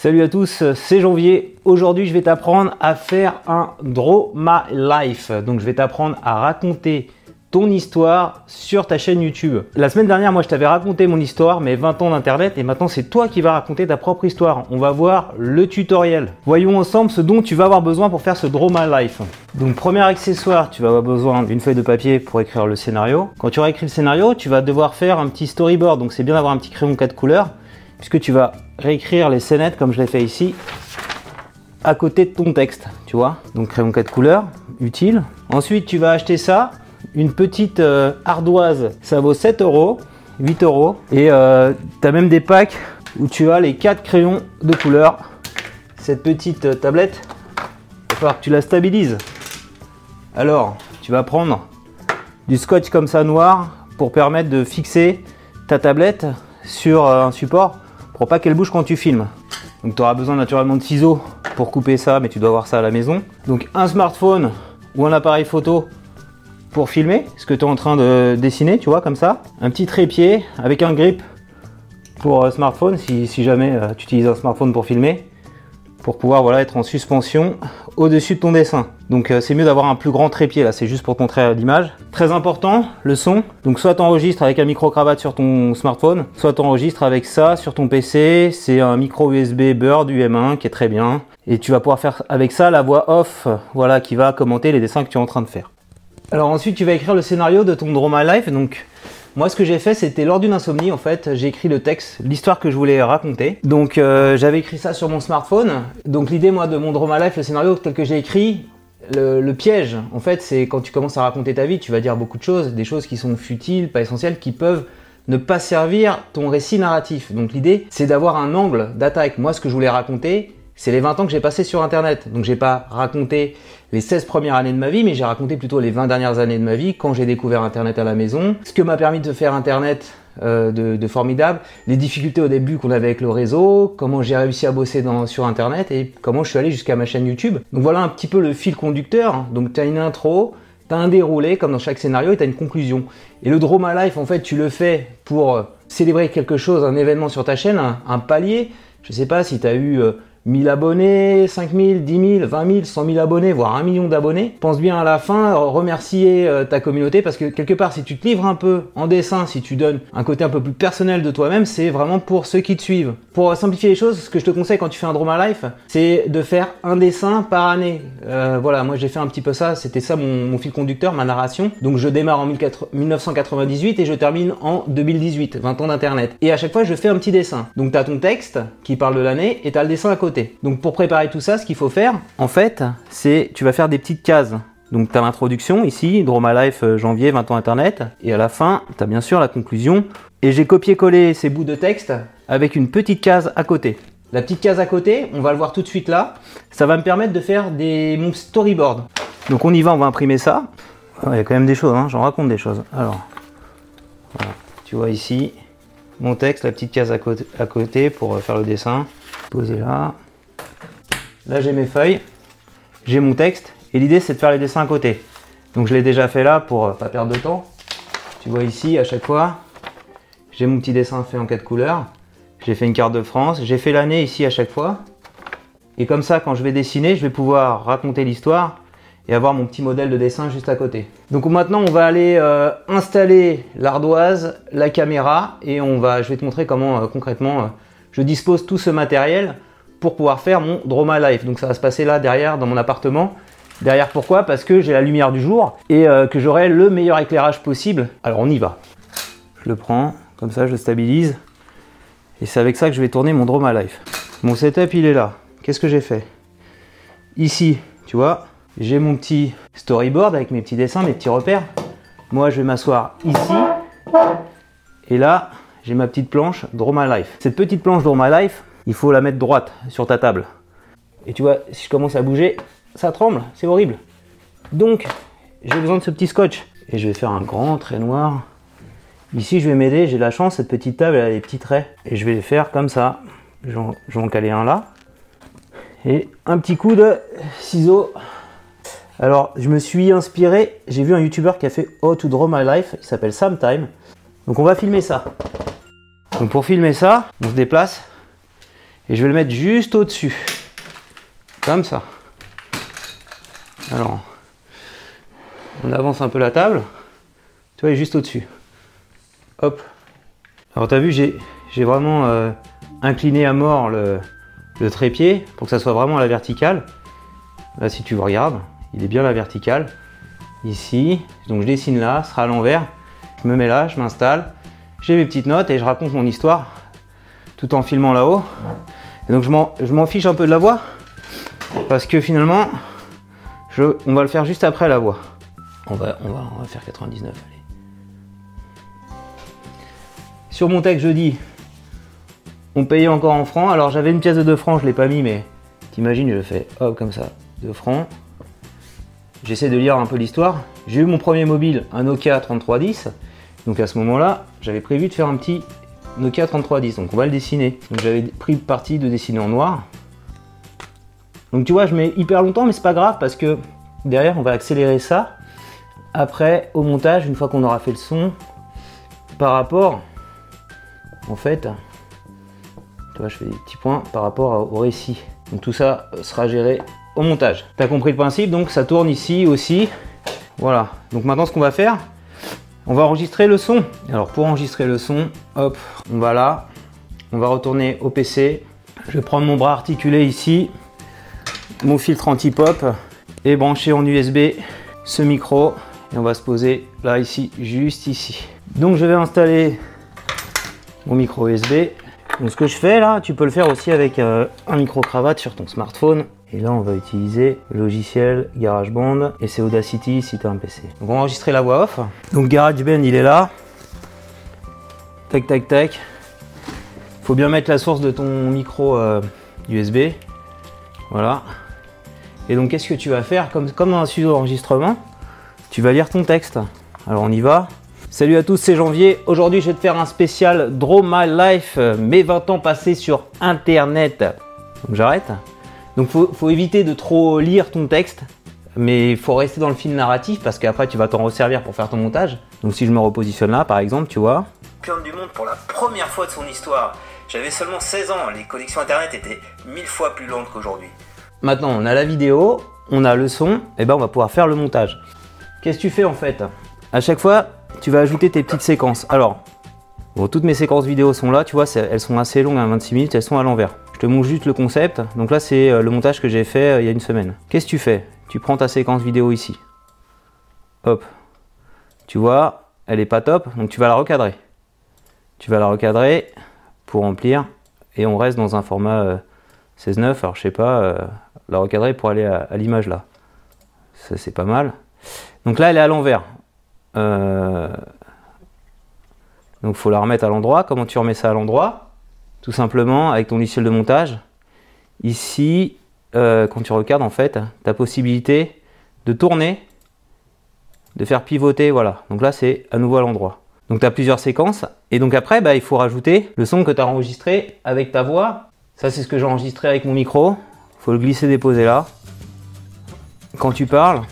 Salut à tous, c'est Janvier. Aujourd'hui, je vais t'apprendre à faire un Draw My Life. Donc, je vais t'apprendre à raconter ton histoire sur ta chaîne YouTube. La semaine dernière, moi, je t'avais raconté mon histoire, mes 20 ans d'Internet, et maintenant, c'est toi qui vas raconter ta propre histoire. On va voir le tutoriel. Voyons ensemble ce dont tu vas avoir besoin pour faire ce Draw My Life. Donc, premier accessoire, tu vas avoir besoin d'une feuille de papier pour écrire le scénario. Quand tu auras écrit le scénario, tu vas devoir faire un petit storyboard. Donc, c'est bien d'avoir un petit crayon 4 couleurs, puisque tu vas réécrire les scénettes comme je l'ai fait ici à côté de ton texte, tu vois. Donc crayon 4 couleurs, utile. Ensuite, tu vas acheter ça, une petite euh, ardoise, ça vaut 7 euros, 8 euros. Et euh, tu as même des packs où tu as les 4 crayons de couleur. Cette petite euh, tablette, il va falloir que tu la stabilises. Alors, tu vas prendre du scotch comme ça noir pour permettre de fixer ta tablette sur un support pour pas qu'elle bouge quand tu filmes. Donc tu auras besoin naturellement de ciseaux pour couper ça, mais tu dois avoir ça à la maison. Donc un smartphone ou un appareil photo pour filmer ce que tu es en train de dessiner, tu vois, comme ça. Un petit trépied avec un grip pour euh, smartphone, si, jamais euh, tu utilises un smartphone pour filmer pour pouvoir voilà, être en suspension au-dessus de ton dessin. Donc euh, c'est mieux d'avoir un plus grand trépied là, c'est juste pour te montrer l'image. Très important, le son. Donc soit tu enregistres avec un micro-cravate sur ton smartphone, soit tu enregistres avec ça sur ton PC. C'est un micro USB Bird UM1 qui est très bien. Et tu vas pouvoir faire avec ça la voix off voilà, qui va commenter les dessins que tu es en train de faire. Alors ensuite tu vas écrire le scénario de ton Draw Life. Donc moi, ce que j'ai fait, c'était lors d'une insomnie, en fait, j'ai écrit le texte, l'histoire que je voulais raconter. Donc, euh, j'avais écrit ça sur mon smartphone. Donc, l'idée, moi, de mon Drama Life, le scénario tel que j'ai écrit, le, piège, en fait, c'est quand tu commences à raconter ta vie, tu vas dire beaucoup de choses, des choses qui sont futiles, pas essentielles, qui peuvent ne pas servir ton récit narratif. Donc, l'idée, c'est d'avoir un angle d'attaque. Moi, ce que je voulais raconter, c'est les 20 ans que j'ai passé sur Internet. Donc j'ai pas raconté les 16 premières années de ma vie, mais j'ai raconté plutôt les 20 dernières années de ma vie quand j'ai découvert Internet à la maison. Ce que m'a permis de faire Internet euh, de, formidable, les difficultés au début qu'on avait avec le réseau, comment j'ai réussi à bosser sur Internet et comment je suis allé jusqu'à ma chaîne YouTube. Donc voilà un petit peu le fil conducteur. Donc tu as une intro, tu as un déroulé comme dans chaque scénario et tu as une conclusion. Et le Draw My Life, en fait, tu le fais pour euh, célébrer quelque chose, un événement sur ta chaîne, un, palier. Je sais pas si tu as eu... Euh, 1000 abonnés, 5000, 10 000, 20 000, 100 000 abonnés, voire un million d'abonnés. Pense bien à la fin, remercier euh, ta communauté parce que quelque part, si tu te livres un peu en dessin, si tu donnes un côté un peu plus personnel de toi-même, c'est vraiment pour ceux qui te suivent. Pour simplifier les choses, ce que je te conseille quand tu fais un Draw My Life, c'est de faire un dessin par année. Euh, voilà, moi j'ai fait un petit peu ça, c'était ça mon, fil conducteur, ma narration. Donc je démarre en 1998 et je termine en 2018, 20 ans d'internet. Et à chaque fois, je fais un petit dessin. Donc tu as ton texte qui parle de l'année et tu as le dessin à côté. Donc pour préparer tout ça, ce qu'il faut faire, en fait, c'est tu vas faire des petites cases. Donc tu as l'introduction ici, Draw My Life euh, janvier 20 ans internet et à la fin, tu as bien sûr la conclusion et j'ai copié-collé ces bouts de texte avec une petite case à côté. La petite case à côté, on va le voir tout de suite là, ça va me permettre de faire des mon storyboard. Donc on y va, on va imprimer ça. Il y a quand même des choses, hein, j'en raconte des choses. Alors, tu vois ici, mon texte, la petite case à côté, à côté pour euh, faire le dessin. Poser là. Là, j'ai mes feuilles, j'ai mon texte, et l'idée, c'est de faire les dessins à côté. Donc, je l'ai déjà fait là pour euh, pas perdre de temps. Tu vois ici, à chaque fois, j'ai mon petit dessin fait en quatre couleurs. J'ai fait une carte de France. J'ai fait l'année ici à chaque fois. Et comme ça, quand je vais dessiner, je vais pouvoir raconter l'histoire et avoir mon petit modèle de dessin juste à côté. Donc maintenant, on va aller euh, installer l'ardoise, la caméra et on va, je vais te montrer comment euh, concrètement je dispose tout ce matériel pour pouvoir faire mon Droma Life. Donc ça va se passer là derrière dans mon appartement. Derrière pourquoi? Parce que j'ai la lumière du jour et euh, que j'aurai le meilleur éclairage possible. Alors on y va. Je le prends, comme ça je le stabilise. Et c'est avec ça que je vais tourner mon Droma Life. Mon setup il est là. Qu'est-ce que j'ai fait? Ici, tu vois, j'ai mon petit storyboard avec mes petits dessins, mes petits repères. Moi je vais m'asseoir ici. Et là, j'ai ma petite planche Draw My Life. Cette petite planche Draw My Life, il faut la mettre droite sur ta table. Et tu vois, si je commence à bouger, ça tremble, c'est horrible. Donc, j'ai besoin de ce petit scotch. Et je vais faire un grand trait noir. Ici, je vais m'aider, j'ai la chance, cette petite table, elle a des petits traits. Et je vais les faire comme ça. Je vais en caler un là. Et un petit coup de ciseaux. Alors, je me suis inspiré, j'ai vu un YouTuber qui a fait How to Draw My Life, il s'appelle Samtime. Donc on va filmer ça. Donc pour filmer ça, on se déplace Et je vais le mettre juste au-dessus. Comme ça. Alors, on avance un peu la table. Tu vois, il est juste au-dessus. Hop. Alors, tu as vu, j'ai vraiment euh, incliné à mort le, le trépied pour que ça soit vraiment à la verticale. Là, si tu regardes, il est bien à la verticale. Ici, donc je dessine là, ce sera à l'envers. Je me mets là, je m'installe. J'ai mes petites notes et je raconte mon histoire tout en filmant là-haut. Et donc je m'en fiche un peu de la voix parce que finalement, on va le faire juste après la voix. On va, faire 99, allez. Sur mon texte, je dis, on payait encore en francs. Alors j'avais une pièce de 2 francs, je l'ai pas mis, mais t'imagines, je fais hop comme ça, 2 francs. J'essaie de lire un peu l'histoire. J'ai eu mon premier mobile, un Nokia 3310. Donc à ce moment-là, j'avais prévu de faire un petit Nokia 3310. Donc on va le dessiner. Donc j'avais pris parti de dessiner en noir. Donc tu vois, je mets hyper longtemps, mais c'est pas grave parce que derrière, on va accélérer ça. Après, au montage, une fois qu'on aura fait le son, par rapport, en fait, tu vois, je fais des petits points par rapport au récit. Donc tout ça sera géré au montage. Tu as compris le principe, donc ça tourne ici aussi. Voilà. Donc maintenant, ce qu'on va faire, on va enregistrer le son. Alors pour enregistrer le son, hop, on va là. On va retourner au PC. Je vais prendre mon bras articulé ici, mon filtre anti-pop et brancher en USB ce micro. Et on va se poser là, ici, juste ici. Donc je vais installer mon micro USB. Donc ce que je fais là, tu peux le faire aussi avec euh, un micro cravate sur ton smartphone. Et là, on va utiliser le logiciel GarageBand et c'est Audacity si tu as un PC. Donc on va enregistrer la voix off. Donc GarageBand, il est là. Tac, tac, tac. Faut bien mettre la source de ton micro USB. Euh, voilà. Et donc, qu'est-ce que tu vas faire? Comme, comme dans un studio d'enregistrement Tu vas lire ton texte. Alors, on y va. Salut à tous, c'est Janvier. Aujourd'hui, je vais te faire un spécial Draw My Life, mes 20 ans passés sur Internet. Donc, j'arrête. Donc faut, faut éviter de trop lire ton texte, mais il faut rester dans le film narratif parce qu'après tu vas t'en resservir pour faire ton montage. Donc si je me repositionne là par exemple, tu vois. Championne du monde pour la première fois de son histoire. J'avais seulement 16 ans, les connexions internet étaient mille fois plus lentes qu'aujourd'hui. Maintenant on a la vidéo, on a le son, et ben on va pouvoir faire le montage. Qu'est-ce que tu fais en fait? À chaque fois, tu vas ajouter tes petites séquences. Alors, bon, toutes mes séquences vidéo sont là, tu vois, elles sont assez longues à 26 minutes, elles sont à l'envers. Je te montre juste le concept. Donc là, c'est euh, le montage que j'ai fait euh, il y a une semaine. Qu'est-ce que tu fais? Tu prends ta séquence vidéo ici. Hop. Tu vois, elle est pas top, donc tu vas la recadrer. Tu vas la recadrer pour remplir et on reste dans un format 16-9. Euh, Alors je sais pas, la recadrer pour aller à, l'image là. Ça c'est pas mal. Donc là, elle est à l'envers. Donc il faut la remettre à l'endroit. Comment tu remets ça à l'endroit? Tout simplement avec ton logiciel de montage. Ici, euh, quand tu regardes en fait, tu as possibilité de tourner, de faire pivoter, voilà. Donc là, c'est à nouveau à l'endroit. Donc tu as plusieurs séquences, et donc après, bah, il faut rajouter le son que tu as enregistré avec ta voix. Ça, c'est ce que j'ai enregistré avec mon micro. Il faut le glisser, déposer là. Quand tu parles,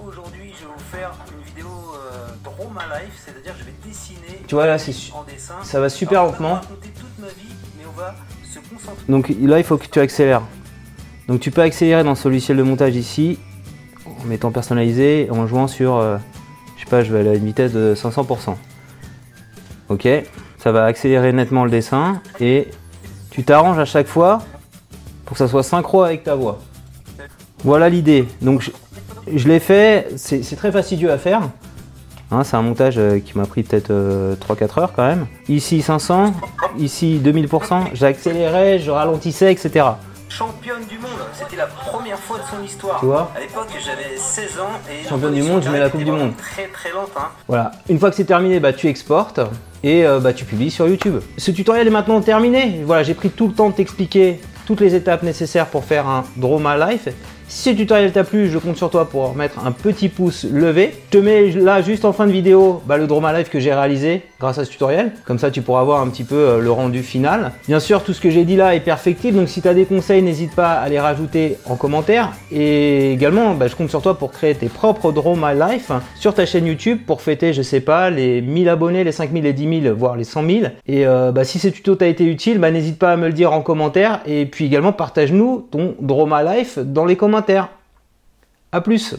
Aujourd'hui, je vais vous faire une vidéo euh, Draw My Life, c'est-à-dire je vais dessiner tu vois, là, c'est en dessin. ça va super lentement. Donc là, il faut que tu accélères. Donc tu peux accélérer dans ce logiciel de montage ici, en mettant personnalisé, en jouant sur, euh, je sais pas, je vais aller à une vitesse de 500%. Ok, ça va accélérer nettement le dessin et tu t'arranges à chaque fois pour que ça soit synchro avec ta voix. Voilà l'idée. Donc je, l'ai fait, c'est très fastidieux à faire. Hein, c'est un montage euh, qui m'a pris peut-être 3-4 heures quand même. Ici 500, ici 2000%, j'accélérais, je ralentissais, etc. Championne du monde, c'était la première fois de son histoire. Tu vois À l'époque, j'avais 16 ans et Championne du monde, je mets la Coupe du monde. Très très lente. Hein. Voilà, une fois que c'est terminé, bah, tu exportes et euh, bah, tu publies sur YouTube. Ce tutoriel est maintenant terminé. Voilà, j'ai pris tout le temps de t'expliquer toutes les étapes nécessaires pour faire un Draw My Life. Si ce tutoriel t'a plu, je compte sur toi pour mettre un petit pouce levé. Je te mets là juste en fin de vidéo bah, le Droma Live que j'ai réalisé grâce à ce tutoriel. Comme ça, tu pourras voir un petit peu euh, le rendu final. Bien sûr, tout ce que j'ai dit là est perfectible, donc si tu as des conseils, n'hésite pas à les rajouter en commentaire. Et également, bah, je compte sur toi pour créer tes propres Droma Life sur ta chaîne YouTube pour fêter, je sais pas, les 1000 abonnés, les 5000, les 10 000, voire les 100 000. Et euh, bah, si ce tuto t'a été utile, n'hésite pas à me le dire en commentaire. Et puis également, partage-nous ton Droma Life dans les A plus